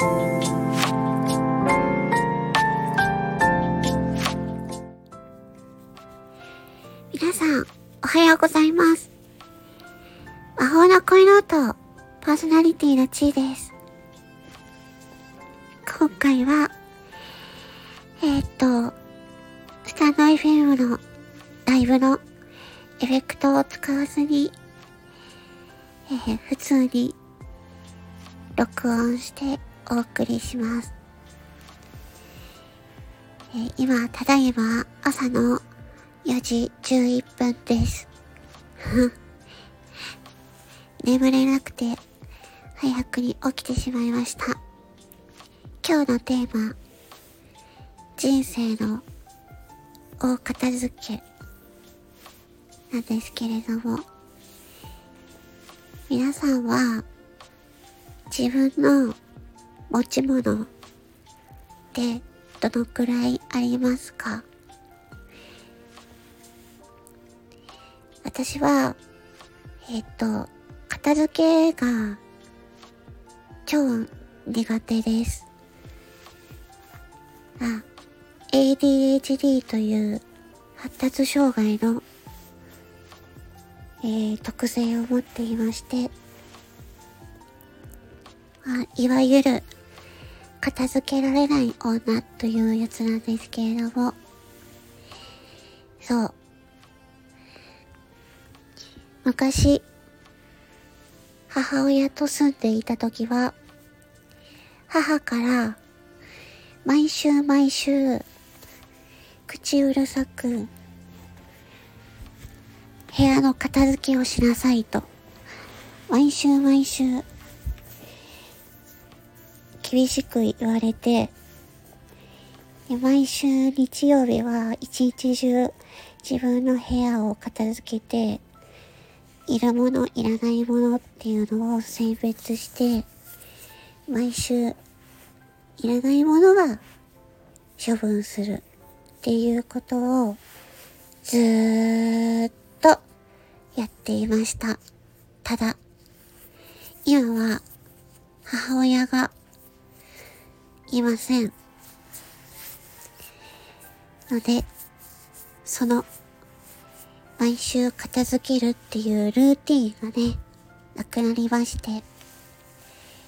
皆さん、おはようございます。魔法の恋ノート、パーソナリティのちーです。今回は、えー、っと、スタンド FM のライブのエフェクトを使わずに、えー、普通に録音してお送りします。え、今、ただいま朝の4時11分です。眠れなくて早くに起きてしまいました。今日のテーマ、人生の大片付けなんですけれども、皆さんは自分の持ち物ってどのくらいありますか？私は、えっ、と、片付けが超苦手です。あ、ADHD という発達障害の、えー、特性を持っていまして、あいわゆる片付けられない女というやつなんですけれども、そう。昔、母親と住んでいた時は、母から毎週毎週、口うるさく、部屋の片付けをしなさいと、毎週毎週、厳しく言われて、で毎週日曜日は一日中自分の部屋を片付けて、いるもの、いらないものっていうのを選別して、毎週いらないものは処分するっていうことをずーっとやっていました。ただ、今は母親がいません。ので、その毎週片付けるっていうルーティンがね、なくなりまして、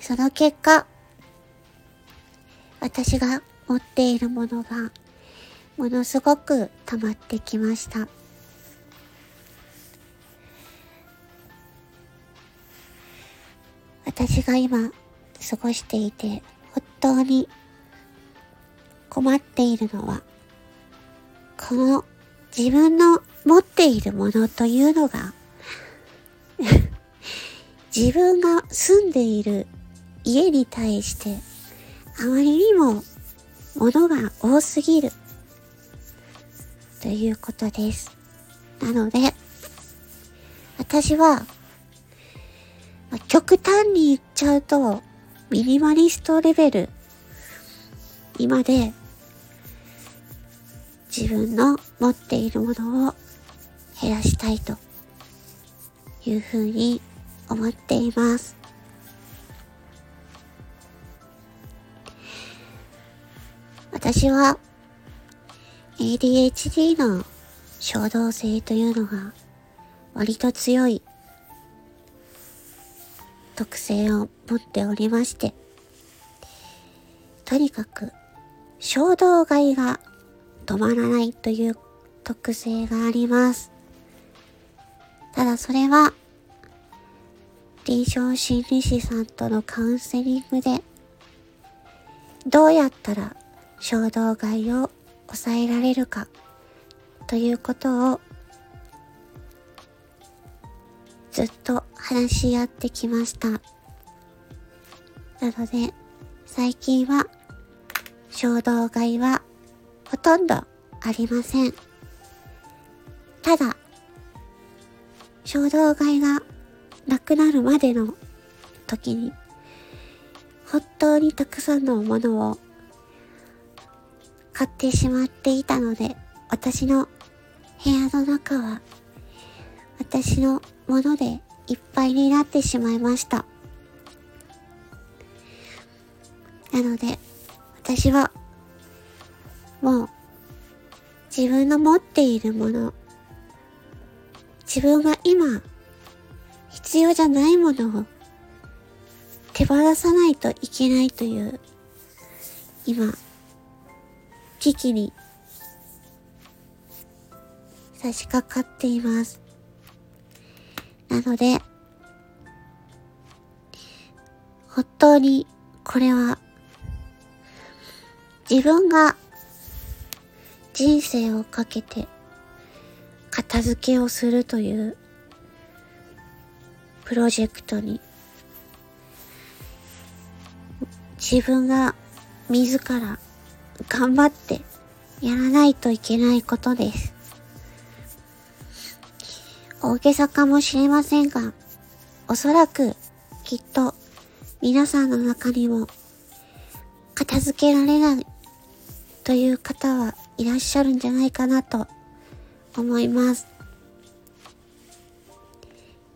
その結果、私が持っているものがものすごく溜まってきました。私が今過ごしていて当に困っているのはこの自分の持っているものというのが 自分が住んでいる家に対してあまりにも物が多すぎるということです。なので、私は、極端に言っちゃうと、ミニマリストレベルにまで自分の持っているものを減らしたいというふうに思っています。私は ADHD の衝動性というのが割と強い特性を持っておりまして、とにかく衝動買いが止まらないという特性があります。ただそれは臨床心理士さんとのカウンセリングでどうやったら衝動買いを抑えられるかということをずっと話し合ってきました。なので、最近は衝動買いはほとんどありません。ただ、衝動買いがなくなるまでの時に、本当にたくさんのものを買ってしまっていたので、私の部屋の中は、私のものでいっぱいになってしまいました。なので、私は、もう、自分の持っているもの、自分が今、必要じゃないものを手放さないといけないという、今、危機に差し掛かっています。なので、本当にこれは自分が人生をかけて片付けをするというプロジェクトに自分が自ら頑張ってやらないといけないことです。大げさかもしれませんが、おそらくきっと皆さんの中にも片付けられないという方はいらっしゃるんじゃないかなと思います。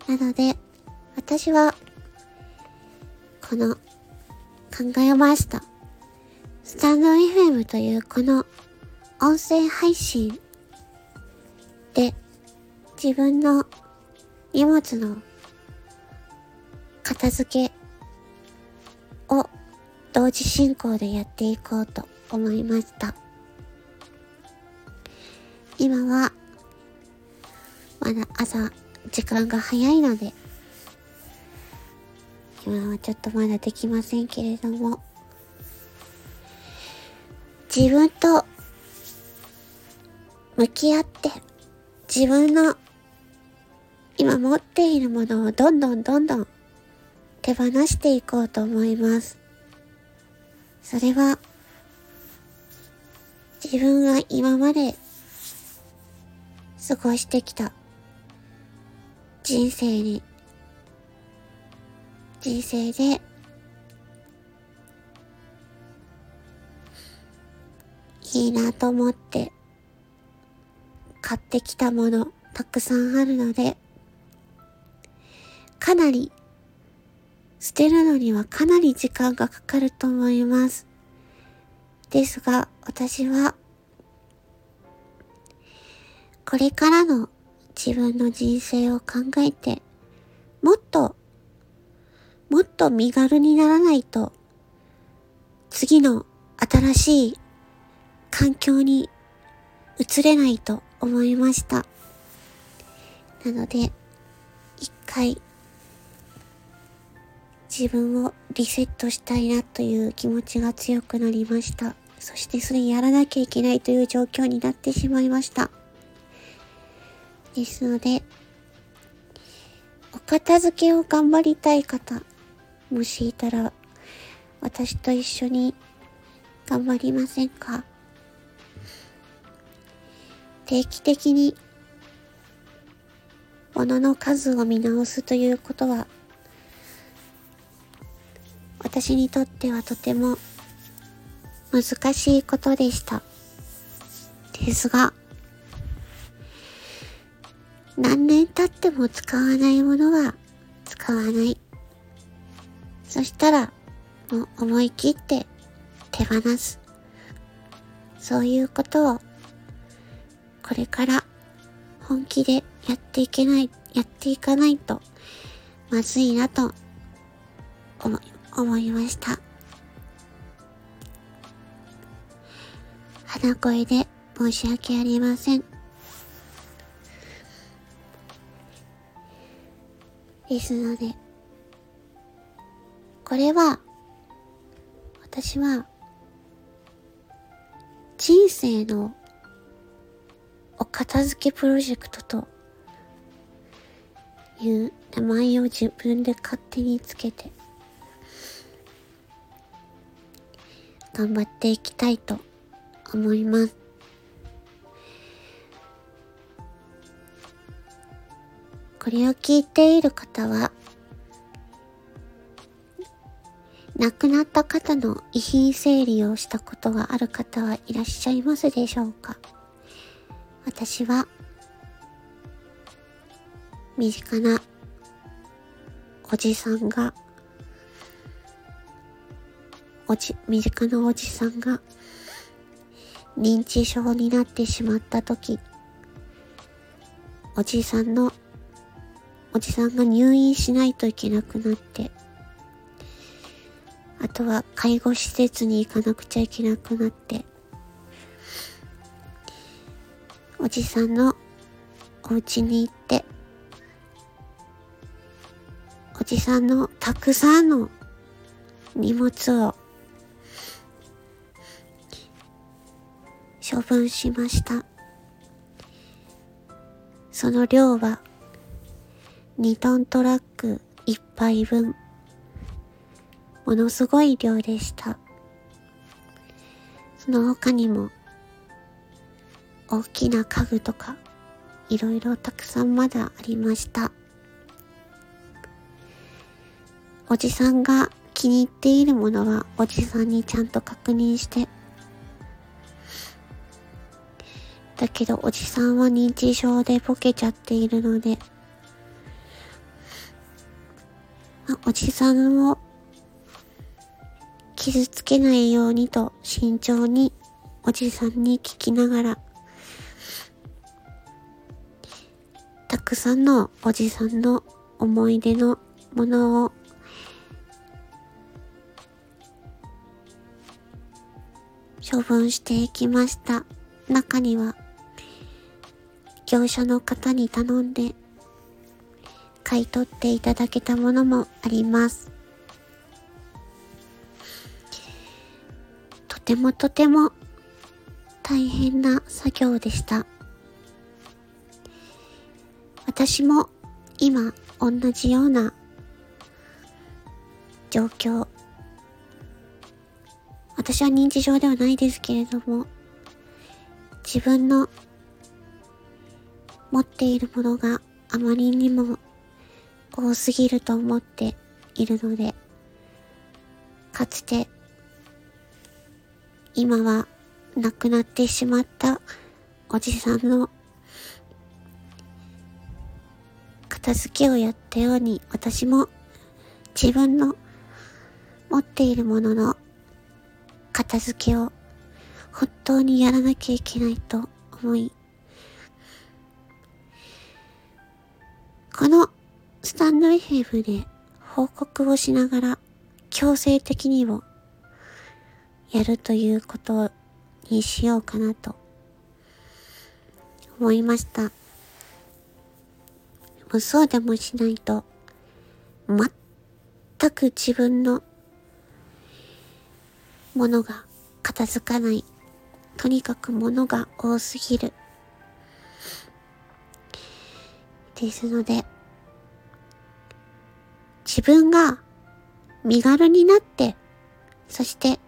なので、私は、この、考えました。スタンド FM というこの音声配信で自分の荷物の片付けを同時進行でやっていこうと思いました。今はまだ朝時間が早いので今はちょっとまだできませんけれども自分と向き合って自分の今持っているものをどんどんどんどん手放していこうと思います。それは自分が今まで過ごしてきた人生に人生でいいなと思って買ってきたものたくさんあるのでかなり捨てるのにはかなり時間がかかると思います。ですが、私は、これからの自分の人生を考えて、もっと、もっと身軽にならないと、次の新しい環境に移れないと思いました。なので、一回自分をリセットしたいなという気持ちが強くなりました。そしてそれやらなきゃいけないという状況になってしまいました。ですので、お片付けを頑張りたい方、もしいたら、私と一緒に頑張りませんか？定期的に物の数を見直すということは私にとってはとても難しいことでした。ですが、何年経っても使わないものは使わない。そしたら、もう思い切って手放す。そういうことを、これから本気でやっていけない、やっていかないと、まずいなと思います思いました。鼻声で申し訳ありません。ですので、これは、私は、人生のお片付けプロジェクトという名前を自分で勝手につけて頑張っていきたいと思います。これを聞いている方は、亡くなった方の遺品整理をしたことがある方はいらっしゃいますでしょうか？私は、身近なおじさんがおじ、身近なおじさんが認知症になってしまった時、おじさんの、おじさんが入院しないといけなくなって、あとは介護施設に行かなくちゃいけなくなって、おじさんのお家に行って、おじさんのたくさんの荷物を処分しました。その量は2トントラック1杯分。ものすごい量でした。その他にも大きな家具とかいろいろたくさんまだありました。おじさんが気に入っているものはおじさんにちゃんと確認して。だけどおじさんは認知症でボケちゃっているので、おじさんを傷つけないようにと慎重におじさんに聞きながら。たくさんのおじさんの思い出のものを。処分していきました。中には業者の方に頼んで買い取っていただけたものもあります。とてもとても大変な作業でした。私も今同じような状況。私は認知症ではないですけれども、自分の持っているものがあまりにも多すぎると思っているので、かつて今は亡くなってしまったおじさんの片付けをやったように私も自分の持っているものの片付けを本当にやらなきゃいけないと思いこのスタンド FM で報告をしながら強制的にもやるということにしようかなと思いました。もそうでもしないと、全く自分のものが片付かない。とにかくものが多すぎる。ですので、自分が身軽になって、そして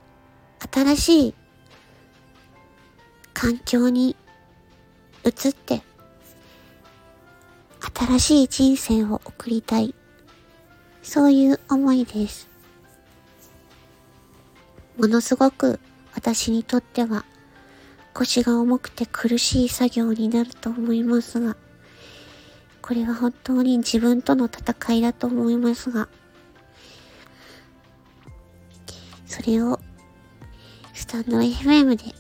新しい環境に移って新しい人生を送りたい。そういう思いです。ものすごく私にとっては腰が重くて苦しい作業になると思いますが、これは本当に自分との戦いだと思いますが、それをスタンド FM で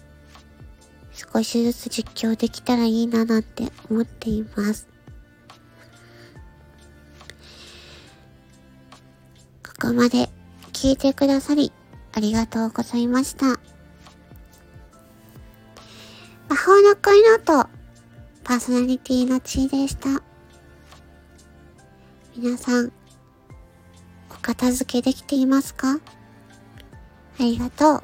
少しずつ実況できたらいいななんて思っています。ここまで聞いてくださり、ありがとうございました。魔法の恋の音、パーソナリティのちーでした。皆さん、お片付けできていますか？ありがとう。